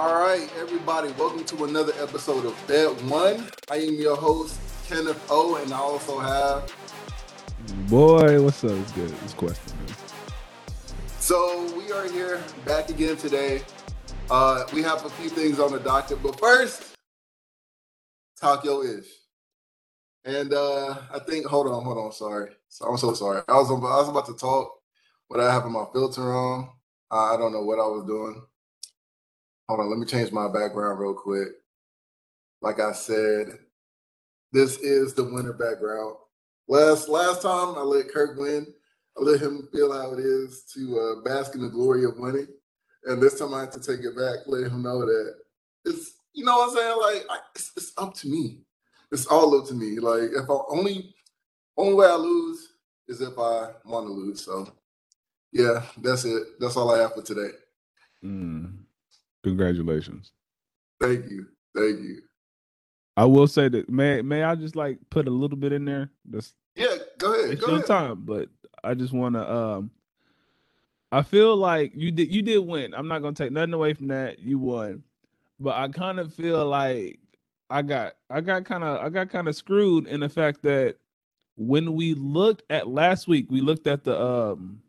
All right, everybody, welcome to another episode of Bet One. I am your host, Kenneth O, and I also have. Boy, what's up? It's good. It's question. Man. So we are here back again today. Uh, we have a few things on the docket, but first, talk your ish. And uh, I think, hold on, hold on, sorry. So I'm so sorry. I was, I was about to talk, but I have my filter on. I don't know what I was doing. Hold on, let me change my background real quick. Like I said, this is the winner background. Last last time I let Kirk win. I let him feel how it is to uh, bask in the glory of winning. And this time I have to take it back, let him know that it's you know what I'm saying. Like I, it's, it's up to me. It's all up to me. Like if I only only way I lose is if I want to lose. So yeah, that's it. That's all I have for today. Mm. Congratulations. Thank you. Thank you. I will say that may may I just like put a little bit in there. That's yeah, go ahead. It's go your ahead. time, but I just want to. um I feel like you did you did win. I'm not gonna take nothing away from that. You won, but I kind of feel like I got I got kind of I got kind of screwed in the fact that when we looked at last week, we looked at the um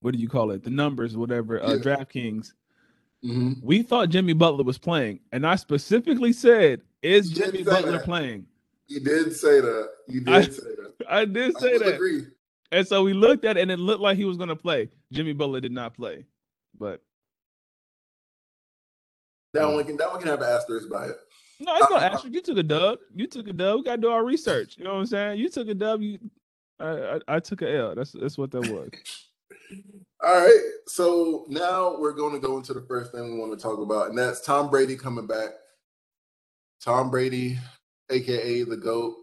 what do you call it? The numbers, whatever. Uh, Yeah. DraftKings. Hmm We thought Jimmy Butler was playing, and I specifically said, "Is Jimmy Butler that. playing?" You did say that. You did I- say that. I did say will that. agree. And so we looked at it and it looked like he was going to play. Jimmy Butler did not play. But That one can that one can have an asterisk by it. no, it's no asterisk. You took a dub. You took a dub. We got to do our research. You know what I'm saying? You took a dub. You, I, I, I took a L. That's that's what that was. All right. So now we're going to go into the first thing we want to talk about, and that's Tom Brady coming back. Tom Brady, aka the GOAT.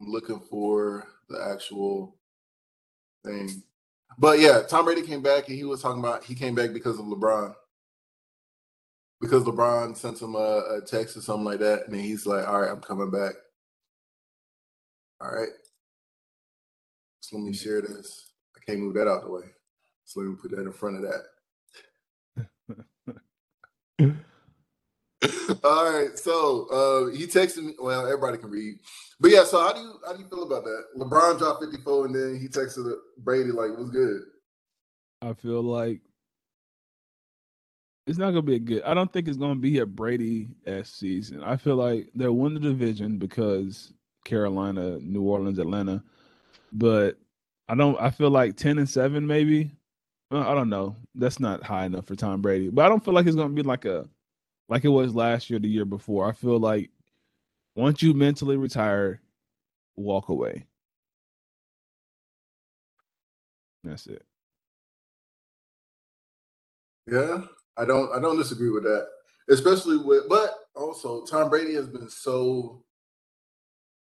I'm looking for the actual thing. But yeah, Tom Brady came back and he was talking about he came back because of LeBron. Because LeBron sent him a, a text or something like that, and then he's like, All right, I'm coming back. All right. So let me share this. I can't move that out the way. So let me put that in front of that. All right. So uh he texted me. Well, everybody can read. But yeah, so how do you how do you feel about that? LeBron dropped 54 and then he texted Brady like, what's good? I feel like it's not gonna be a good. I don't think it's gonna be a Brady s season. I feel like they'll win the division because Carolina, New Orleans, Atlanta, but I don't. I feel like ten and seven maybe. I don't know. That's not high enough for Tom Brady, but I don't feel like it's gonna be like a like it was last year, the year before. I feel like once you mentally retire, walk away. That's it. Yeah, I don't I don't disagree with that. Especially with but also Tom Brady has been so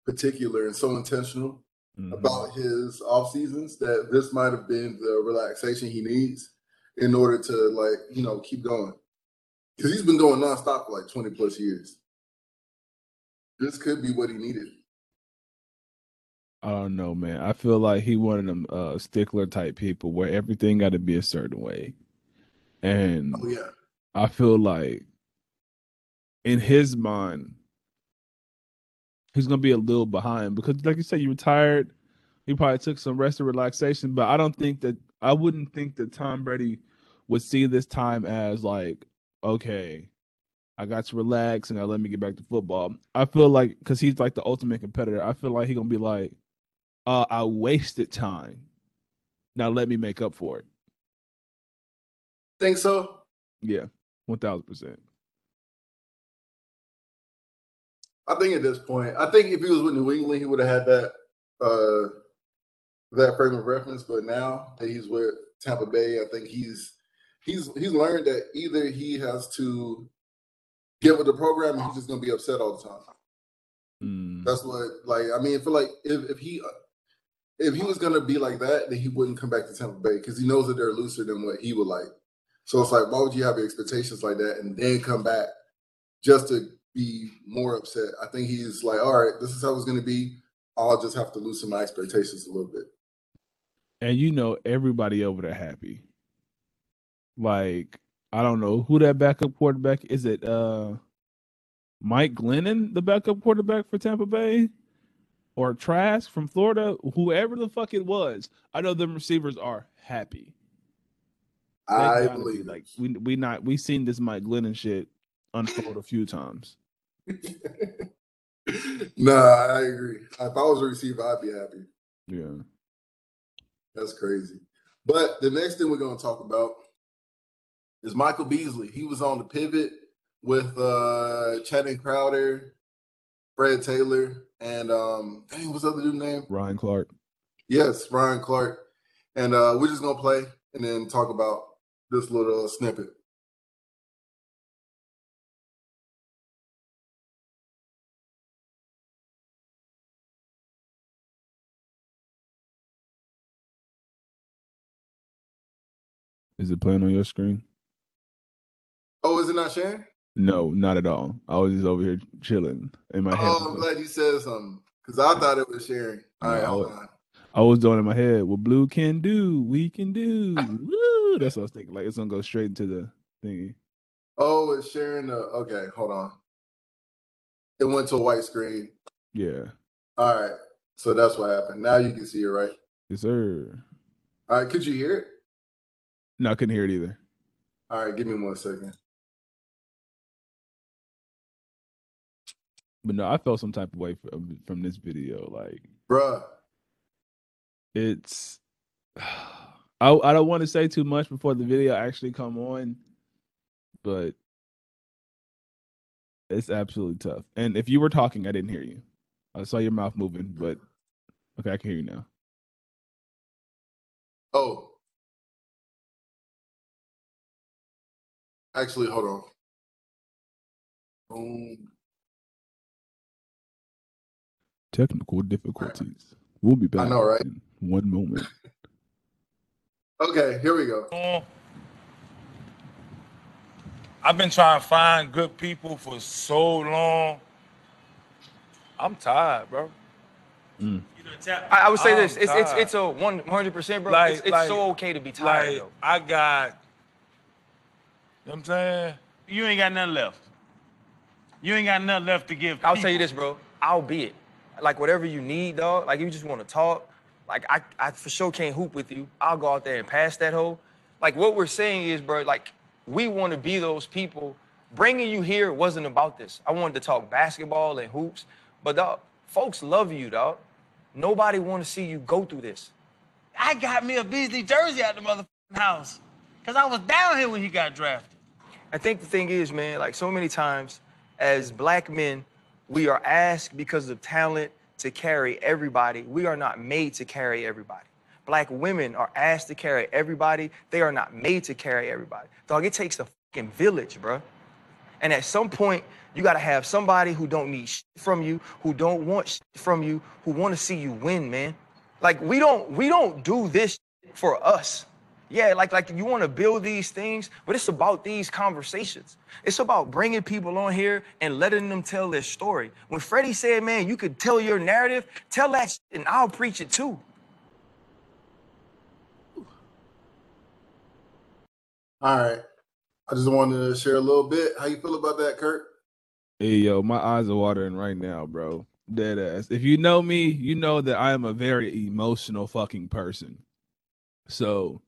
particular and so intentional Mhm. about his off seasons that this might have been the relaxation he needs in order to like, you know, keep going. Because he's been going nonstop for like 20 plus years. This could be what he needed. I don't know, man. I feel like he one of them uh stickler type people where everything got to be a certain way, and Oh yeah. I feel like in his mind he's gonna be a little behind because, like you said, you retired. He probably took some rest and relaxation, but I don't think that I wouldn't think that Tom Brady would see this time as like, okay, I got to relax and now let me get back to football. I feel like because he's like the ultimate competitor. I feel like he's gonna be like, uh, I wasted time. Now let me make up for it. Think so? Yeah, one thousand percent. I think at this point, I think if he was with New England, he would have had that uh that frame of reference. But now that he's with Tampa Bay, I think he's he's he's learned that either he has to get with the program, or he's just gonna be upset all the time. Mm. That's what like I mean. I feel like if if he if he was gonna be like that, then he wouldn't come back to Tampa Bay because he knows that they're looser than what he would like. So it's like, why would you have expectations like that and then come back just to be more upset? I think he's like, all right, this is how it's gonna be. I'll just have to loosen my expectations a little bit. and you know everybody over there happy. Like I don't know who that backup quarterback is. It uh Mike Glennon, the backup quarterback for Tampa Bay, or Trask from Florida, whoever the fuck it was. I know the receivers are happy. They I gotta be, believe like we we not we seen this Mike Glennon shit unfold a few times. nah, I agree. If I was a receiver, I'd be happy. Yeah. That's crazy. But the next thing we're going to talk about is Michael Beasley. He was on the pivot with uh Channing Crowder, Fred Taylor, and um dang, what's the other dude name? Ryan Clark. Yes, Ryan Clark. And uh we're just gonna play and then talk about this little snippet. Is it playing on your screen? Oh, is it not sharing? No, not at all. I was just over here chilling in my head. Oh, I'm glad you said something. Because I thought it was sharing. All right, hold on. I was doing it in my head. What blue can do, we can do. Woo! That's what I was thinking. Like it's gonna go straight into the thingy. Oh, it's sharing the okay, hold on. It went to a white screen. Yeah. All right. So that's what happened. Now you can see it, right? Yes, sir. All right, could you hear it? No, I couldn't hear it either. All right, give me one second. But no, I felt some type of way from, from this video. Like Bruh. it's I I don't want to say too much before the video actually come on, but it's absolutely tough. And if you were talking, I didn't hear you. I saw your mouth moving, but okay, I can hear you now. Oh. Actually, hold on. Boom. Technical difficulties. We'll be back. I know, right? in one moment. Okay, here we go. I've been trying to find good people for so long. I'm tired, bro. Mm. I, I would say I'm this: it's it's it's a one hundred percent, bro. Like- it's it's like- so okay to be tired, Like though. I got, you know I'm saying? You ain't got nothing left. You ain't got nothing left to give. I'll tell you this, bro. I'll be it. Like whatever you need, dog. Like you just want to talk. Like I, I for sure can't hoop with you. I'll go out there and pass that hole. Like what we're saying is, bro. Like we want to be those people. Bringing you here wasn't about this. I wanted to talk basketball and hoops, but dog, folks love you, dog. Nobody want to see you go through this. I got me a Beasley jersey out the motherfucking house. Cause I was down here when he got drafted. I think the thing is, man, like so many times as black men, we are asked because of talent to carry everybody. We are not made to carry everybody. Black women are asked to carry everybody. They are not made to carry everybody. Dog, it takes a fucking village, bro. And at some point, you got to have somebody who don't need shit from you, who don't want shit from you, who want to see you win, man. Like we don't we don't do this for us. Yeah, like like you want to build these things, but it's about these conversations. It's about bringing people on here and letting them tell their story. When Freddie said, "Man, you could tell your narrative, tell that shit and I'll preach it too." All right. I just wanted to share a little bit. How you feel about that, Kirk? Hey yo, my eyes are watering right now, bro. Dead ass. If you know me, you know that I am a very emotional fucking person. So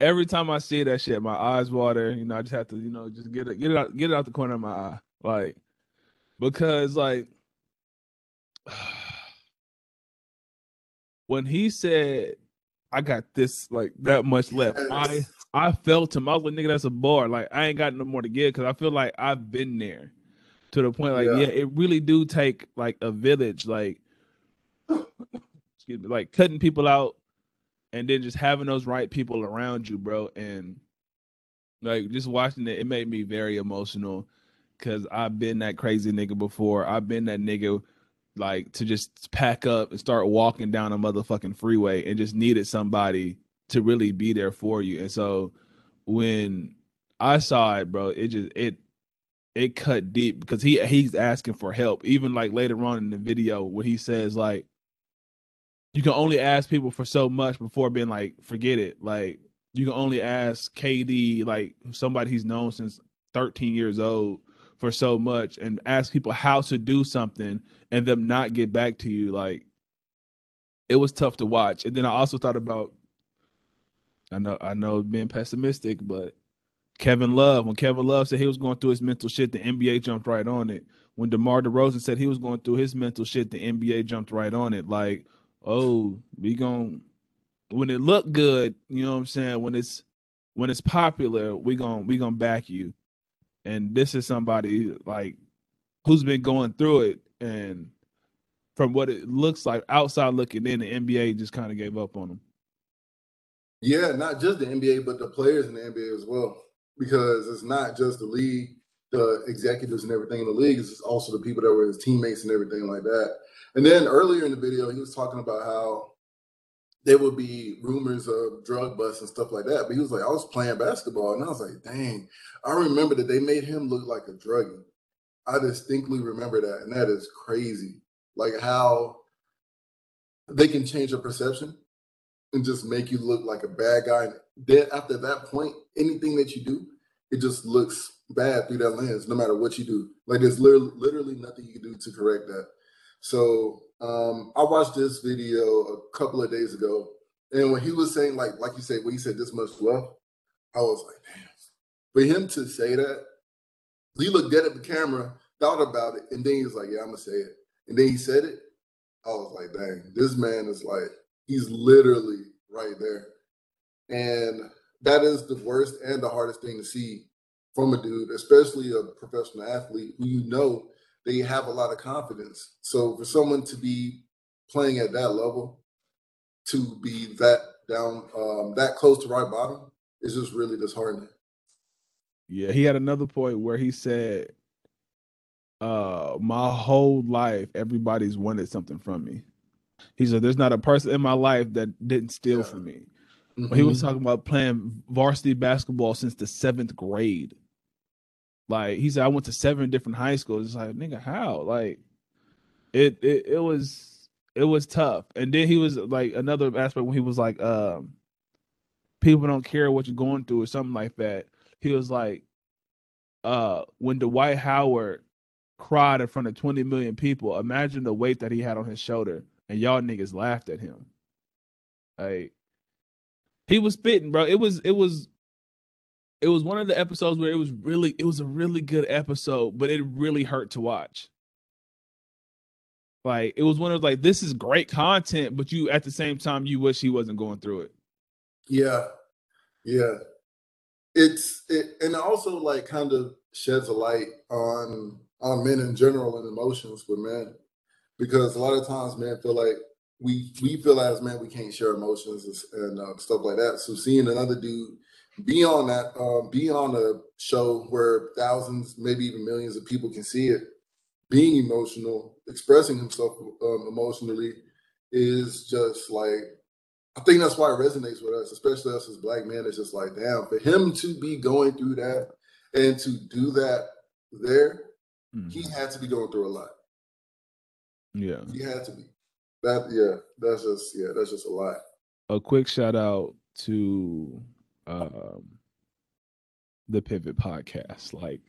every time I see that shit, my eyes water. You know, I just have to, you know, just get it, get it out, get it out the corner of my eye, like because like when he said, "I got this like that much left," I I felt him. I was like, "Nigga, that's a bar. Like I ain't got no more to give because I feel like I've been there." to the point like Yeah. yeah. it really do take like a village like excuse me like cutting people out and then just having those right people around you bro. And like just watching it it made me very emotional because i've been that crazy nigga before. I've been that nigga like to just pack up and start walking down a motherfucking freeway and just needed somebody to really be there for you. And so when i saw it bro it just it it cut deep because he he's asking for help. Even like later on in the video when he says like you can only ask people for so much before being like forget it. Like you can only ask KD, like somebody he's known since 13 years old, for so much, and ask people how to do something and them not get back to you. Like it was tough to watch. And then I also thought about, I know, I know, being pessimistic, but Kevin Love, when Kevin Love said he was going through his mental shit, the NBA jumped right on it. When DeMar DeRozan said he was going through his mental shit, the NBA jumped right on it. Like, oh, we going when it look good, you know what I'm saying? When it's when it's popular, we going we going to back you. And this is somebody like who's been going through it and from what it looks like outside looking in, the NBA just kind of gave up on him. Yeah, not just the NBA, but the players in the NBA as well. Because it's not just the league, the executives and everything in the league, it's also the people that were his teammates and everything like that. And then earlier in the video, he was talking about how there would be rumors of drug busts and stuff like that. But he was like, I was playing basketball, and I was like, dang, I remember that they made him look like a druggie. I distinctly remember that, and that is crazy. Like how they can change your perception and just make you look like a bad guy. And then after that point, anything that you do, it just looks bad through that lens, no matter what you do. Like there's literally, literally nothing you can do to correct that. So um, I watched this video a couple of days ago, and when he was saying like, like you said, when he said this much love, I was like, damn. For him to say that, he looked dead at the camera, thought about it, and then he was like, yeah, I'm gonna say it. And then he said it. I was like, dang, this man is like, he's literally right there. And that is the worst and the hardest thing to see from a dude, especially a professional athlete who you know they have a lot of confidence. So for someone to be playing at that level, to be that down, um, that close to right bottom, is just really disheartening. Yeah, he had another point where he said, uh, my whole life, everybody's wanted something from me. He said, There's not a person in my life that didn't steal Yeah. from me. Mm-hmm. He was talking about playing varsity basketball since the seventh grade. Like he said, I went to seven different high schools. It's like, nigga, how? Like it it it was it was tough. And then he was like another aspect when he was like, um, people don't care what you're going through or something like that. He was like, uh, when Dwight Howard cried in front of 20 million people, imagine the weight that he had on his shoulder, and y'all niggas laughed at him. Like he was spitting, bro. It was it was it was one of the episodes where it was really it was a really good episode, but it really hurt to watch. Like it was one of like this is great content, but you at the same time you wish he wasn't going through it. Yeah, yeah. It's it, and also like kind of sheds a light on on men in general and emotions with men, because a lot of times men feel like we we feel as men we can't share emotions and uh, stuff like that. So seeing another dude be on that, um, be on a show where thousands, maybe even millions of people can see it, being emotional, expressing himself um, emotionally, is just like I think that's why it resonates with us, especially us as black men. It's just like, damn, for him to be going through that and to do that there, he had to be going through a lot. Yeah. He had to be. That yeah, that's just yeah, that's just a lot. a quick shout out to um the pivot podcast. Like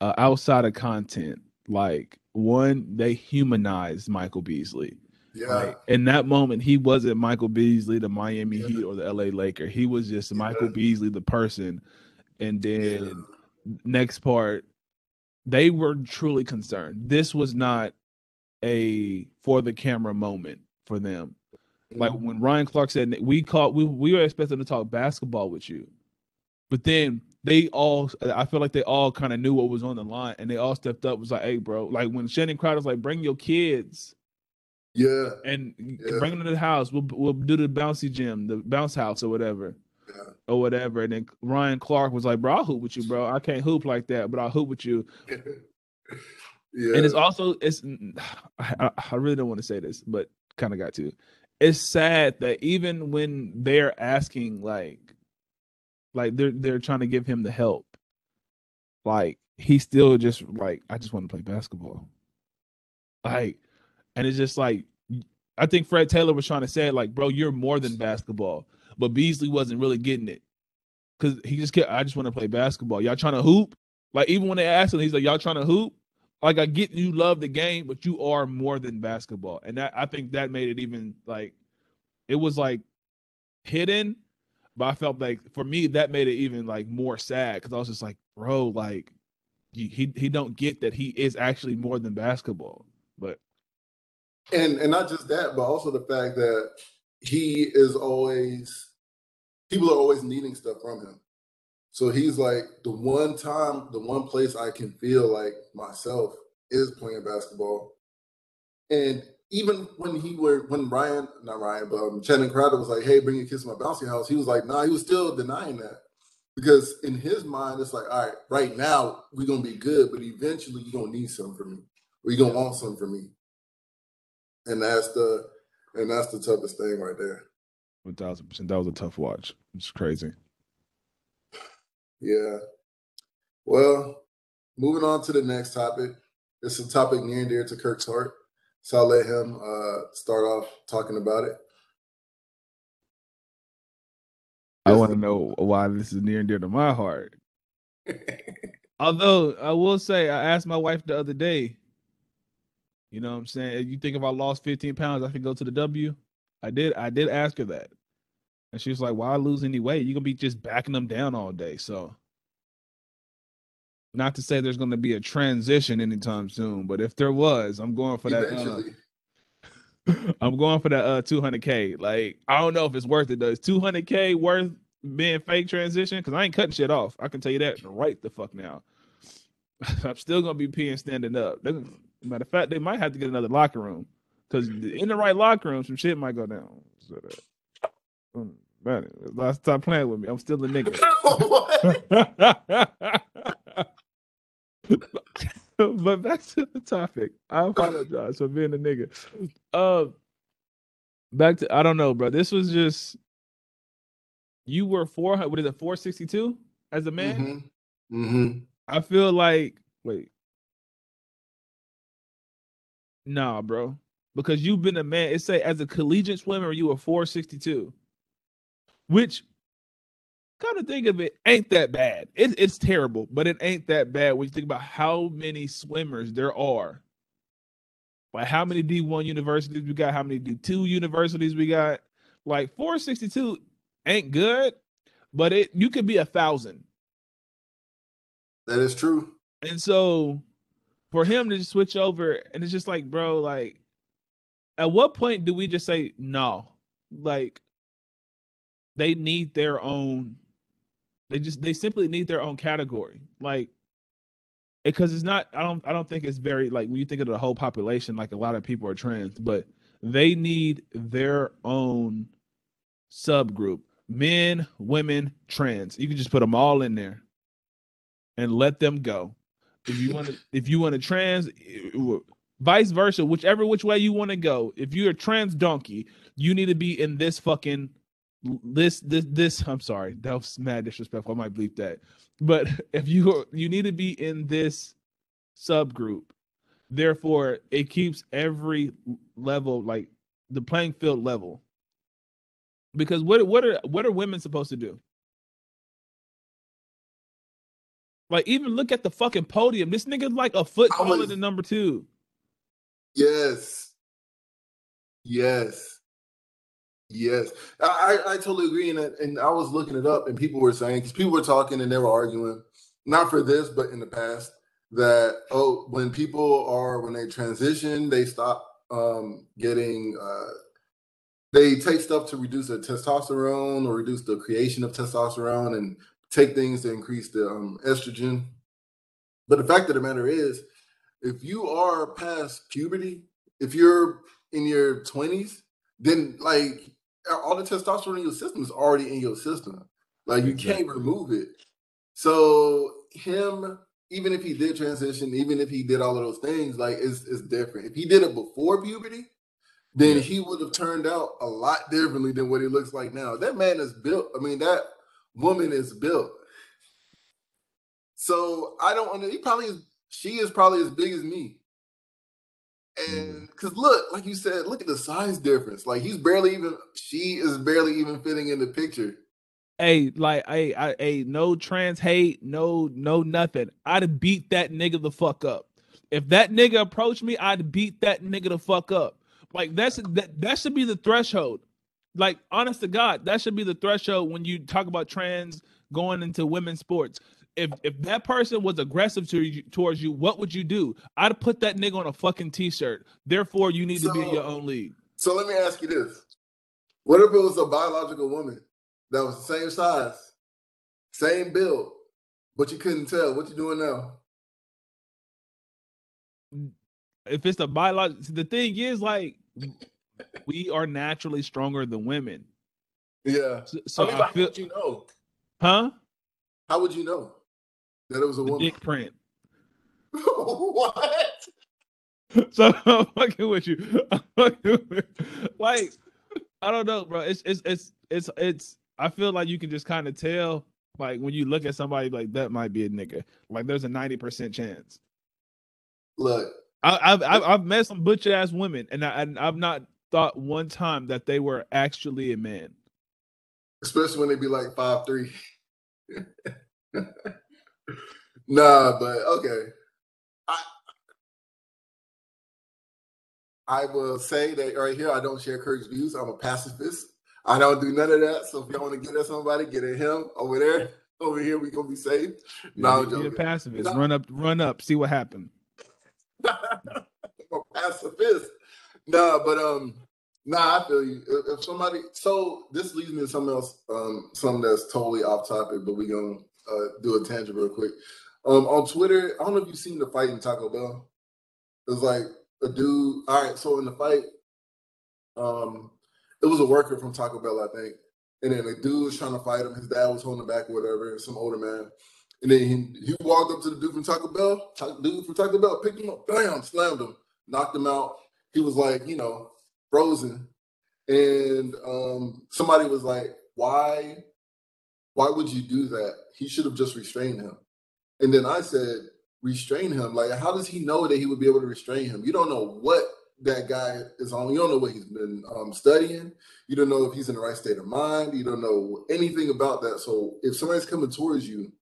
uh, outside of content like one they humanized michael beasley. Yeah, like in that moment he wasn't michael beasley the miami Yeah. heat or the la laker. He was just michael beasley the person. And then yeah, next part they were truly concerned. This was not a for the camera moment for them like when Ryan Clark said we caught we we were expecting to talk basketball with you, but then they all I feel like they all kind of knew what was on the line and they all stepped up was like hey bro like when Channing Crowder's like bring your kids. Yeah, and Yeah. bring them to the house. We'll we'll do the bouncy gym the bounce house or whatever. Yeah, or whatever. And then Ryan Clark was like bro I'll hoop with you bro. I can't hoop like that but I'll hoop with you. Yeah. and it's also it's I, I really don't want to say this but kind of got to it's sad that even when they're asking like like they're they're trying to give him the help like he still just like i just want to play basketball like and it's just like i think fred taylor was trying to say like bro you're more than basketball but Beasley wasn't really getting it because he just kept. I just want to play basketball. Y'all trying to hoop? Like even when they asked him, he's like, "Y'all trying to hoop?" Like I get you love the game, but you are more than basketball, and that I think that made it even like it was like hidden, but I felt like for me that made it even like more sad because I was just like, bro, like he he he don't get that he is actually more than basketball, but and and not just that, but also the fact that he is always people are always needing stuff from him. So he's like the one time, the one place I can feel like myself is playing basketball. And even when he were when Ryan, not Ryan, but um, Channing Crowder was like, "Hey, bring your kids to my bouncy house," he was like, "Nah," he was still denying that because in his mind, it's like, "All right, right now we're gonna be good, but eventually you're gonna need something from me, or you're gonna want something from me." And that's the and that's the toughest thing right there. one thousand percent, that was a tough watch. It's crazy. Yeah. Well, moving on to the next topic. It's a topic near and dear to Kirk's heart. So I'll let him uh, start off talking about it. I want to know why this is near and dear to my heart. Although I will say, I asked my wife the other day. You know what I'm saying? You think if I lost 15 pounds, I could go to the W? I did. I did ask her that, and she was like, "Why lose any weight? You're gonna be just backing them down all day." So, not to say there's gonna be a transition anytime soon, but if there was, I'm going for that. Uh, I'm going for that uh 200k. Like I don't know if it's worth it though. Is 200k worth being fake transition? Because I ain't cutting shit off. I can tell you that right the fuck now. I'm still gonna be peeing standing up. Matter of fact, they might have to get another locker room because in the right locker room, some shit might go down. So that, man, last stop playing with me. I'm still a nigga. But back to the topic. I apologize for being a nigga. Uh, back to I don't know, bro. This was just you were four. What is it? Four sixty two as a man. hmm hmm I feel like wait, nah, bro, because you've been a man. It say as a collegiate swimmer, you were four sixty two, which kind of think of it ain't that bad. It, it's terrible, but it ain't that bad when you think about how many swimmers there are. Like how many D one universities we got, how many D two universities we got. Like four sixty two ain't good, but it you could be a thousand. That is true. And so for him to switch over, and it's just like, bro, like, at what point do we just say no? Like, they need their own. They just they simply need their own category, like, because it's not. I don't. I don't think it's very like when you think of the whole population. Like a lot of people are trans, but they need their own subgroup: men, women, trans. You can just put them all in there and let them go if you want to if you want to trans vice versa whichever which way you want to go if you're a trans donkey you need to be in this fucking this this this i'm sorry that was mad disrespectful i might bleep that but if you you need to be in this subgroup therefore it keeps every level like the playing field level because what what are what are women supposed to do Like, even look at the fucking podium. This nigga's like a foot taller than number two. Yes. Yes. Yes. I, I, totally agree. And, and I was looking it up and people were saying, because people were talking and they were arguing, not for this, but in the past, that, oh, when people are, when they transition, they stop um, getting, uh, they take stuff to reduce their testosterone or reduce the creation of testosterone and take things to increase the um, estrogen. But the fact of the matter is, if you are past puberty, if you're in your 20s, then like all the testosterone in your system is already in your system. Like you can't remove it. So him, even if he did transition, even if he did all of those things, like it's, it's different. If he did it before puberty, then Yeah. he would have turned out a lot differently than what he looks like now. That man is built. I mean, that woman is built. So I don't. He probably is. She is probably as big as me. And because look, like you said, look at the size difference. Like he's barely even, she is barely even fitting in the picture. Hey, like, hey, I, hey, no trans hate, no, no nothing. I'd beat that nigga the fuck up. If that nigga approached me, I'd beat that nigga the fuck up. Like that's that that should be the threshold. Like, honest to God, that should be the threshold when you talk about trans going into women's sports. If if that person was aggressive to you, towards you, what would you do? I'd put that nigga on a fucking t-shirt. Therefore, you need to be in your own league. So let me ask you this: What if it was a biological woman that was the same size, same build, but you couldn't tell? What you doing now? If it's a biological, the thing is, like, we are naturally stronger than women. Yeah. So, so I mean, I feel, would you know? huh? How would you know that it was a woman? dick print. what? So I'm fucking with you. I'm fucking with like I don't know, bro. It's it's it's it's it's. I feel like you can just kind of tell, like when you look at somebody like that might be a nigga. Like there's a ninety percent chance. Look, I, I've, I've I've met some butch ass women, and I and I've not thought one time that they were actually a man. especially when they be like five three. Nah, but okay. I I will say that right here, I don't share Kirk's views. I'm a pacifist. I don't do none of that. So if y'all want to get at somebody, get at him over there. Over here, we gonna be safe. No, I'm Be a pacifist. No. Run up, run up, see what happened. I'm a pacifist. Nah, but um, nah, I feel you. If, if somebody, so this leads me to something else, um, something that's totally off topic, but we gonna uh, do a tangent real quick. Um, on Twitter, I don't know if you've seen the fight in Taco Bell. It was like a dude. All right, so in the fight, um, it was a worker from Taco Bell, I think, and then a dude was trying to fight him. His dad was holding back or whatever. Some older man. And then he, he walked up to the dude from Taco Bell. Dude from Taco Bell picked him up, bam, slammed him, knocked him out. He was like, you know, frozen. And um, somebody was like, "Why? Why would you do that? He should have just restrained him." And then I said, "Restrain him? Like, how does he know that he would be able to restrain him? You don't know what that guy is on. You don't know what he's been um, studying. You don't know if he's in the right state of mind. You don't know anything about that. So if somebody's coming towards you,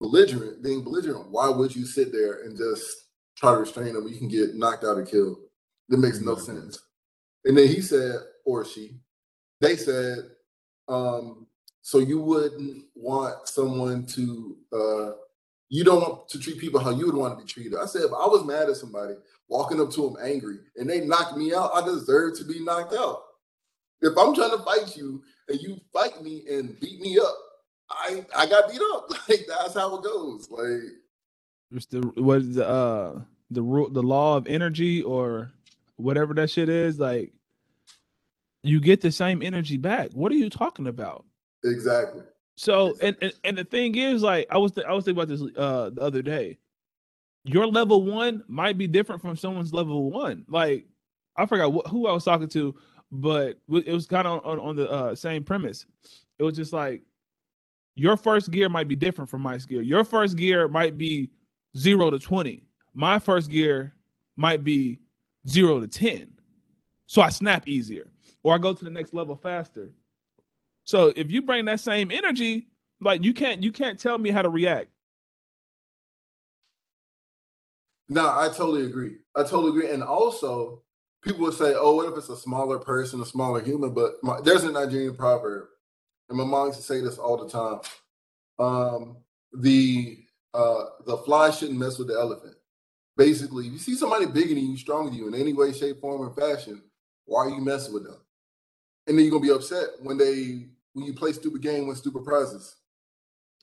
belligerent, being belligerent, why would you sit there and just try to restrain them? You can get knocked out or killed. That makes no sense. And then he said, or she, they said, um, so you wouldn't want someone to, uh, you don't want to treat people how you would want to be treated. I said, if I was mad at somebody, walking up to them angry, and they knocked me out, I deserve to be knocked out. If I'm trying to fight you and you fight me and beat me up, I I got beat up. Like that's how it goes. Like It's the what is the uh the rule the law of energy or whatever that shit is like you get the same energy back. What are you talking about? Exactly. So and and, and the thing is like I was th- I was thinking about this uh the other day. Your level 1 might be different from someone's level 1. Like I forgot wh- who I was talking to, but it was kind of on, on the uh, same premise. It was just like your first gear might be different from my gear. Your first gear might be 0 to 20. My first gear might be 0 to 10. So I snap easier or I go to the next level faster. So if you bring that same energy, like you can't you can't tell me how to react. No, I totally agree. I totally agree. And also, people would say, "Oh, what if it's a smaller person, a smaller human?" But my, there's a Nigerian proverb, and my mom used to say this all the time. Um, the uh, the fly shouldn't mess with the elephant. Basically, if you see somebody bigger than you, stronger than you in any way, shape, form, or fashion, why are you messing with them? And then you're gonna be upset when they when you play stupid game with stupid prizes.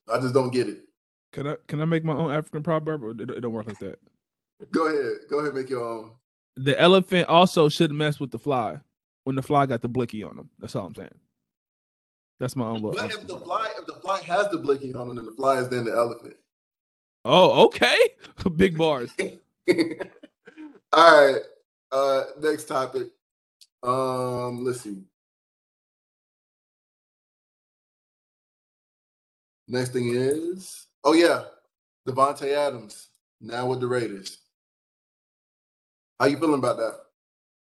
I just don't get it. Can I can I make my own African proverb or it, don't work like that? Go ahead, go ahead, make your own. The elephant also shouldn't mess with the fly when the fly got the blicky on him. That's all I'm saying. That's my own. But if the proverb. fly, if the fly has the blicky on it, then the fly is then the elephant. Oh, okay. Big bars. All right. Uh next topic. Um, let's see. Next thing is oh yeah, Davante Adams now with the Raiders. How you feeling about that?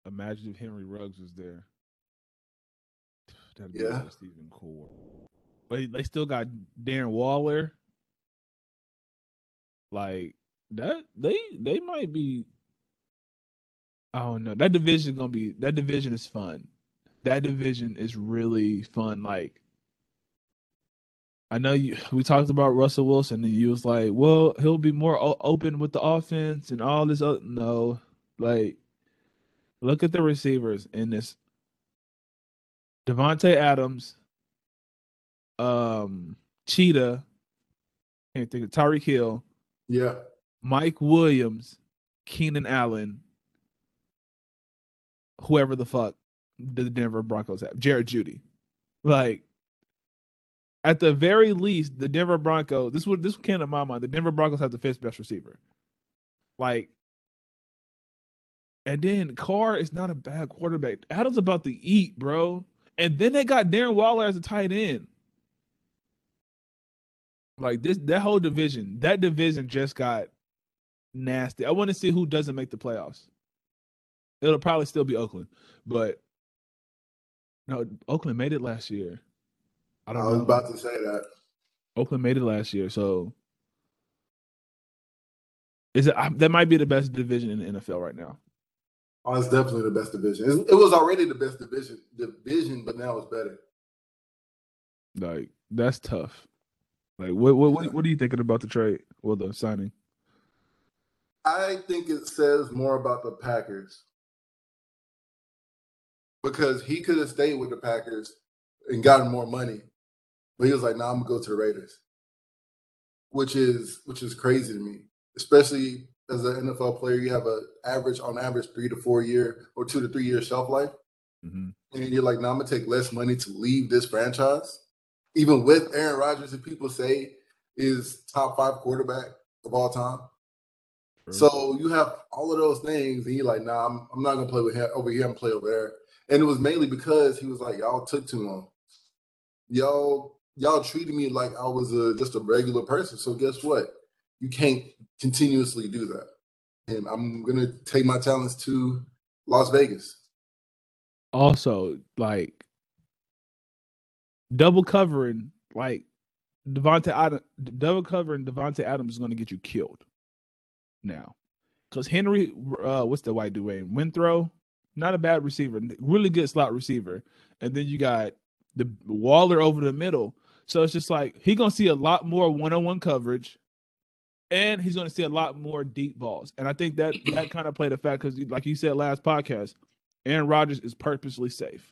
Imagine if Henry Ruggs was there. That'd be Yeah. even cooler. But they still got Darren Waller. Like that, they they might be. I don't know. That division gonna be. That division is fun. That division is really fun. Like, I know you. We talked about Russell Wilson, and you was like, "Well, he'll be more o- open with the offense and all this." Other, no, like, look at the receivers in this. Davante Adams, um, Cheetah, can't think of Tyreek Hill, Yeah. Mike Williams, Keenan Allen, whoever the fuck the Denver Broncos have, Jerry Jeudy. Like, at the very least, the Denver Broncos, this would this came to my mind. The Denver Broncos have the fifth best receiver. Like, and then Carr is not a bad quarterback. Adams about to eat, bro. And then they got Darren Waller as a tight end. Like this, that whole division, that division just got nasty. I want to see who doesn't make the playoffs. It'll probably still be Oakland, but no, Oakland made it last year. I I, don't was know. about to say that. Oakland made it last year, so is it? That might be the best division in the NFL right now. Oh, it's definitely the best division. It's- It was already the best division, division, but now it's better. Like that's tough. Like what what what, what are you thinking about the trade? Well, the signing. I think it says more about the Packers because he could have stayed with the Packers and gotten more money, but he was like, "Nah, I'm gonna go to the Raiders," which is which is crazy to me, especially as an NFL player. You have a average on average three to four year or two to three year shelf life, Mm-hmm. and you're like, "Nah, I'm gonna take less money to leave this franchise," even with Aaron Rodgers, who people say is top five quarterback of all time. So you have all of those things, and you're like, nah, I'm, I'm not gonna play with him over here. I'm play over there. And it was mainly because he was like, y'all took too long. Y'all, y'all treated me like I was a just a regular person. So guess what? You can't continuously do that. And I'm gonna take my talents to Las Vegas. also like double covering like Davante Adams, double covering Davante Adams is to get you killed now because Henry, uh, what's the white dude name? Renfrow, not a bad receiver, really good slot receiver, and then you got the Waller over the middle. So it's just like he gonna see a lot more one-on-one coverage, and he's gonna see a lot more deep balls. And I think that that kind of played a fact because, like you said last podcast, Aaron Rodgers is purposely safe.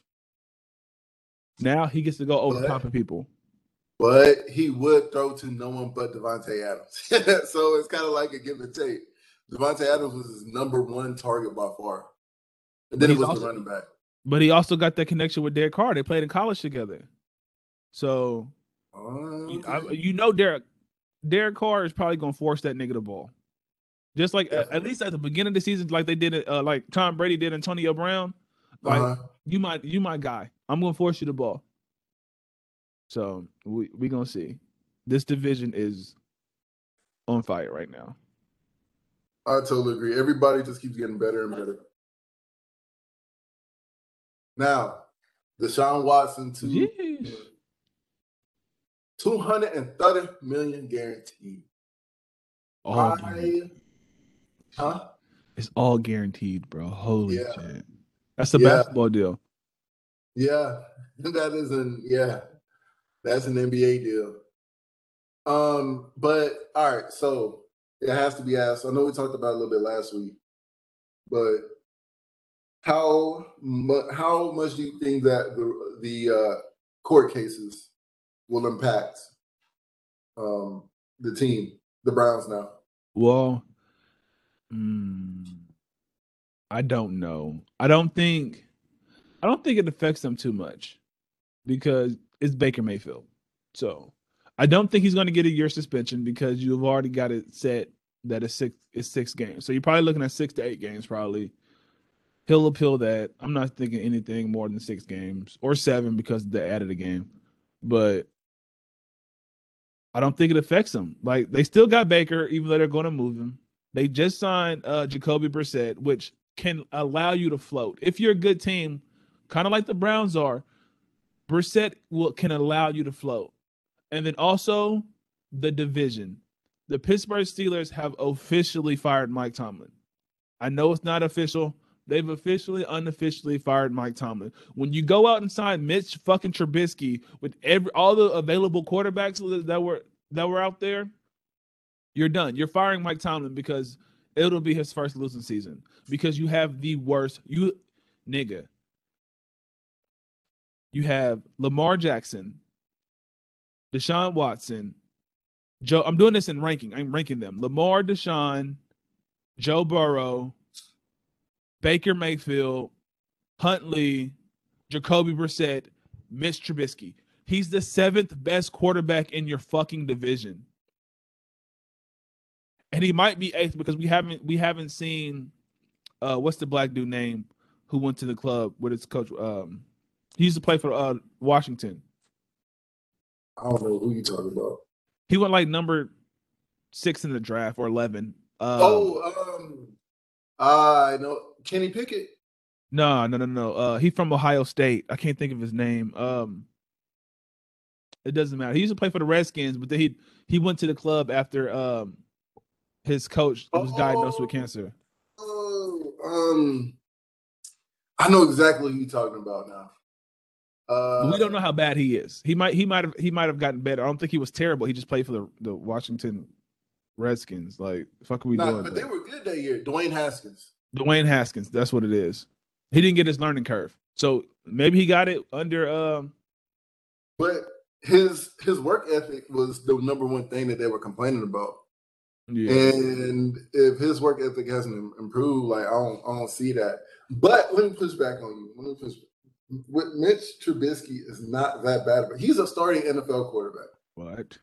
Now he gets to go over top of people. But he would throw to no one but Davante Adams. so it's kind of like a give and take. Davante Adams was his number one target by far. And then he's was also- the running back. But he also got that connection with Derek Carr. They played in college together. So Oh, I- you know Derek Derek Carr is probably gonna force that nigga the ball. Just like at, at least at the beginning of the season, like they did it, uh, like Tom Brady did Antonio Brown. Like Uh-huh. you might you my guy. I'm gonna force you the ball. So we we gonna see. This division is on fire right now. I totally agree. Everybody just keeps getting better and better. Now, Deshaun Watson to. 230 million guaranteed. All I, huh? It's all guaranteed, bro. Holy Yeah. shit. That's a Yeah. basketball deal. Yeah, that is an yeah, that's an NBA deal. Um, but all right, so it has to be asked. I know we talked about it a little bit last week, but how mu- how much do you think that the the uh, court cases will impact um, the team, the Browns now? Well, mm, I don't know. I don't think I don't think it affects them too much because it's Baker Mayfield. So I don't think he's going to get a year suspension because you've already got it set that it's six it's six games. So you're probably looking at six to eight games probably. He'll appeal that. I'm not thinking anything more than six games or seven because they added a game. But I don't think it affects them. Like they still got Baker, even though they're going to move him. They just signed uh Jacoby Brissett, which can allow you to float. If you're a good team, kind of like the Browns are, Brissett will can allow you to float. And then also the division. The Pittsburgh Steelers have officially fired Mike Tomlin. I know it's not official. They've officially, unofficially fired Mike Tomlin. When you go out and sign Mitch fucking Trubisky with every all the available quarterbacks that were that were out there, you're done. You're firing Mike Tomlin because it'll be his first losing season. Because you have the worst you nigga. You have Lamar Jackson, Deshaun Watson, Joe. I'm doing this in ranking. I'm ranking them. Lamar, Deshaun, Joe Burrow, Baker Mayfield, Huntley, Jacoby Brissett, Mitch Trubisky. He's the seventh best quarterback in your fucking division. And he might be eighth because we haven't we haven't seen uh what's the black dude name who went to the club with his coach um he used to play for uh Washington. I don't know who you talking about. He went like number six in the draft or eleven. Um, oh, um, I know Kenny Pickett. No, no, no, no. Uh, he from Ohio State. I can't think of his name. Um, it doesn't matter. He used to play for the Redskins, but then he he went to the club after um his coach was diagnosed with Oh. cancer. Oh, um, I know exactly who you're talking about now. Uh, we don't know how bad he is. He might he might have he might have gotten better. I don't think he was terrible. He just played for the, the Washington Redskins. Like, fuck are we Nah, doing? but they were good that year. Dwayne Haskins. Dwayne Haskins. That's what it is. He didn't get his learning curve. So maybe he got it under um But his his work ethic was the number one thing that they were complaining about. yeah. And if his work ethic hasn't improved, like I don't I don't see that. But let me push back on you. Let me push. With Mitch Trubisky is not that bad, but he's a starting NFL quarterback. What?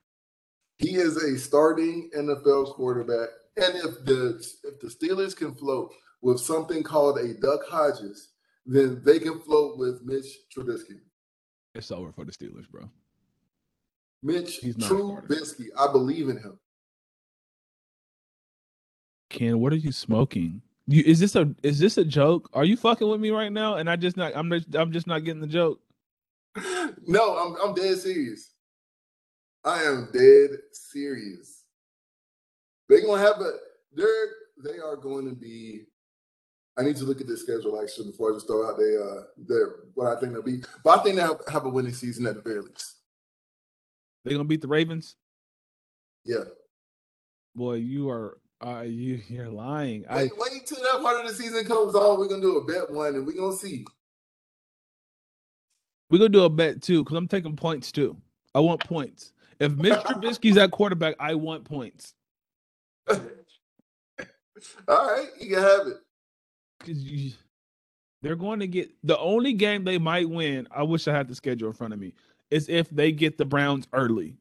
He is a starting NFL quarterback. And if the if the Steelers can float with something called a Duck Hodges, then they can float with Mitch Trubisky. It's over for the Steelers, bro. Mitch He's not a. Trubisky. I believe in him. Ken, what are you smoking? You is this a is this a joke? Are you fucking with me right now? And I just not I'm just I'm just not getting the joke. no, I'm I'm dead serious. I am dead serious. They're gonna have a they're they are going to be. I need to look at the schedule actually before I just throw out they uh their what I think they'll be. But I think they'll have, a winning season at the very least. They gonna beat the Ravens? Yeah. Boy, you are uh you you're lying. I Wait, wait till that part of the season comes on. We're gonna do a bet one and we're gonna see. we're gonna do a bet too, because I'm taking points too. I want points. If Mitch Trubisky's at quarterback, I want points. All right, you can have it. You, they're going to get the only game they might win. I wish I had the schedule in front of me. Is if they get the Browns early.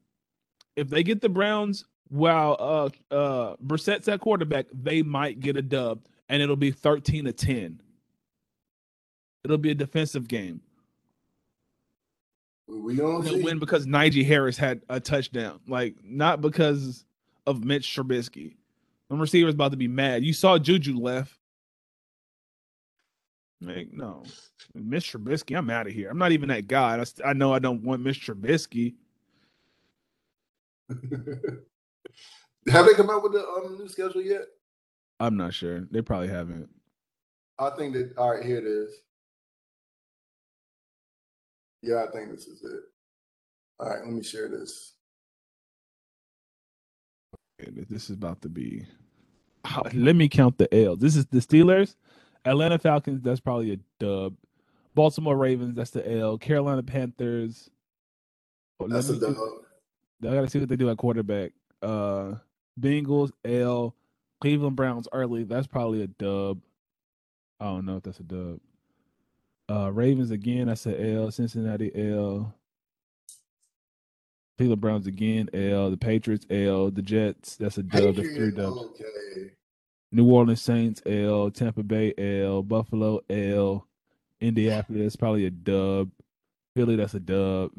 If they get the Browns while uh uh Brissett's at quarterback, they might get a dub, and it'll be thirteen to ten. It'll be a defensive game. We see. win because Najee Harris had a touchdown, like not because of Mitch Trubisky. The receiver's about to be mad. You saw Juju left. Like, no, Mitch Trubisky, I'm out of here. I'm not even that guy. I, st- I know I don't want Mitch Trubisky. have they come out with the um, new schedule yet? I'm not sure. They probably haven't. I think that all right, here it is. Yeah, I think this is it. All right, let me share this. Okay, This is about to be. Let me count the L. This is the Steelers, Atlanta Falcons. That's probably a dub. Baltimore Ravens. That's the L. Carolina Panthers. oh, That's a dub. I gotta see what they do at quarterback. Uh Bengals, L, Cleveland Browns early. That's probably a dub. I don't know if that's a dub. Uh Ravens again, that's a L. Cincinnati L. Cleveland Browns again, L. The Patriots, L. The Jets, that's a dub. That's three dubs. Okay. New Orleans Saints, L. Tampa Bay, L. Buffalo, L. Indianapolis, probably a dub. Philly, that's a dub.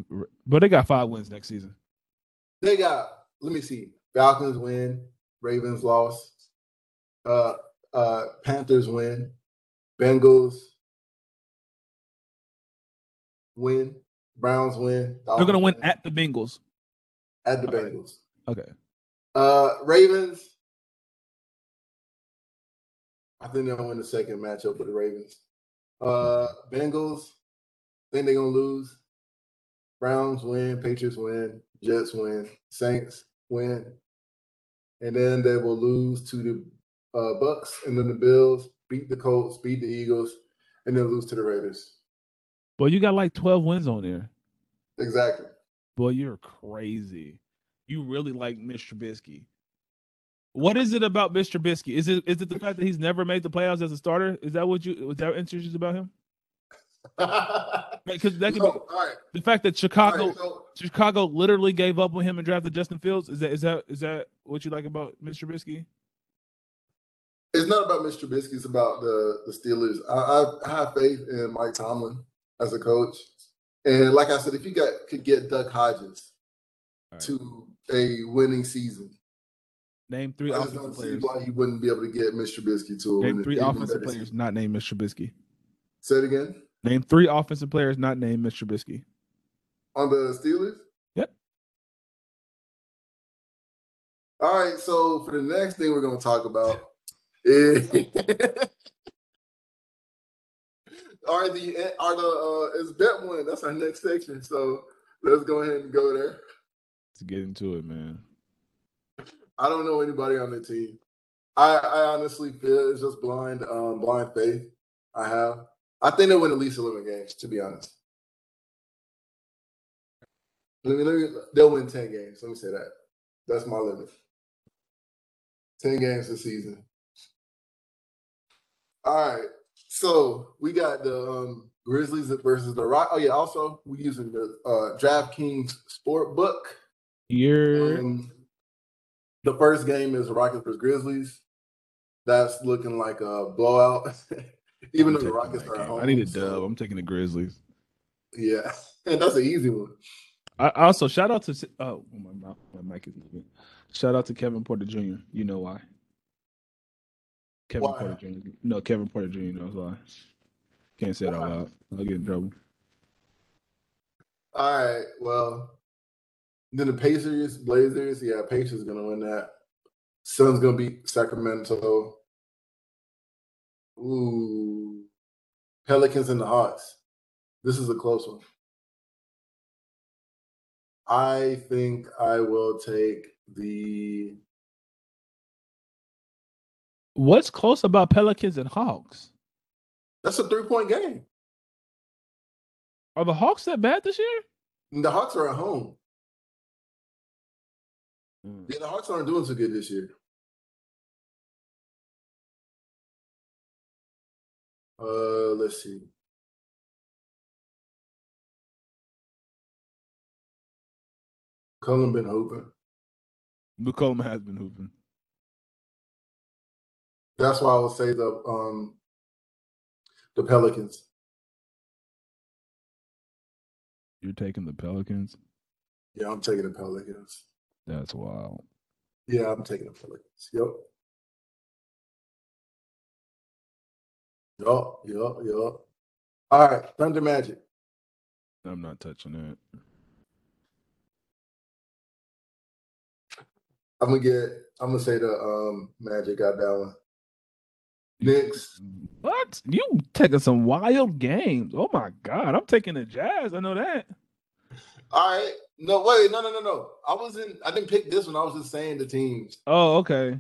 But they got five wins next season. They got. Let me see. Falcons win. Ravens lost. Uh, uh, Panthers win. Bengals win. Browns win. They're gonna win Dolphins at the Bengals. at the okay. Bengals. Okay. Uh, Ravens. I think they'll win the second matchup with the Ravens. Uh, Bengals. Think they're gonna lose. Browns win. Patriots win. Jets win. Saints win. And then they will lose to the uh, Bucks, and then the Bills beat the Colts, beat the Eagles, and then lose to the Raiders. Well, you got like 12 wins on there. Exactly. Boy, you're crazy. You really like Mr. Trubisky. What is it about Mr. Trubisky? Is it is it the fact that he's never made the playoffs as a starter? Is that what you was that interests you about him? Because that could So, be right. the fact that Chicago right, so Chicago literally gave up on him and drafted Justin Fields. Is that is that is that what you like about Mr. Trubisky? it's not about Mr. Trubisky. It's about the the Steelers. I, I, I have faith in Mike Tomlin as a coach, and like I said, if you got could get Duck Hodges right. to a winning season, Name three I offensive don't see players. why he wouldn't be able to get Mr. Trubisky to a Name three offensive players not named Mr. Trubisky. Say it again Name three offensive players not named Mr. Trubisky. on the Steelers. Yep. All right. So for the next thing we're going to talk about is are the are the uh, is bet one. That's our next section. So let's go ahead and go there. Let's get into it, man. I don't know anybody on the team. I, I honestly feel it's just blind um blind faith. I have. I think they win at least eleven games. To be honest. Let me, let me, they'll win 10 games. Let me say that. That's my limit. 10 games this season. All right. So we got the um, Grizzlies versus the Rock. Oh, yeah. Also, we're using the uh, DraftKings sport book. You're Um, the first game is Rockets versus Grizzlies. That's looking like a blowout. Even though the Rockets are at home. I need a dub. I'm taking the Grizzlies. yeah. And that's an easy one. I I also shout out to oh my mouth, my mic is moving. Shout out to Kevin Porter Jr. You know why? Kevin Why? Porter Jr. No, Kevin Porter Jr. knows why. Can't say it out loud. I'll get in trouble. All right. Well, then the Pacers, Blazers. Yeah, Pacers gonna win that. Suns gonna beat Sacramento. Ooh, Pelicans and the Hawks. This is a close one. I think I will take the. What's close about Pelicans and Hawks? That's a three point game. Are the Hawks that bad this year? The Hawks are at home. Mm. Yeah, the Hawks aren't doing so good this year. Uh, let's see. Cullen been hooping. McCollum has been hooping. That's why I would say the um the Pelicans. You're taking the Pelicans. Yeah, I'm taking the Pelicans. That's wild. Yeah, I'm taking the Pelicans. Yep. Yup, yup, yup. All right, Thunder Magic. I'm not touching that. I'm gonna get. I'm gonna say the um Magic got that one. Knicks. What? You taking some wild games? Oh my god! I'm taking the Jazz. I know that. All right. No, wait, no, no, no, no. I wasn't. I didn't pick this one. I was just saying the teams. Oh, okay.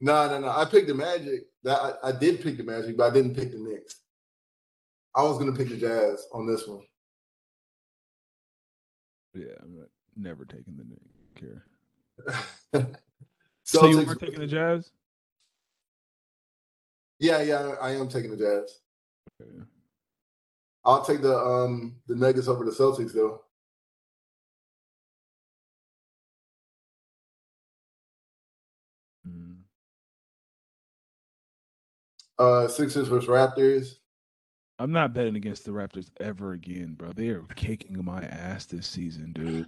No, no, no. I picked the Magic. That I, I did pick the Magic, but I didn't pick the Knicks. I was gonna pick the Jazz on this one. Yeah, I'm not, never taking the Knicks. Care. so So you were taking the Jazz? Yeah, yeah, I am taking the Jazz. Okay. I'll take the um the Nuggets over the Celtics though. Uh Sixers versus Raptors. I'm not betting against the Raptors ever again, bro. They are kicking my ass this season, dude.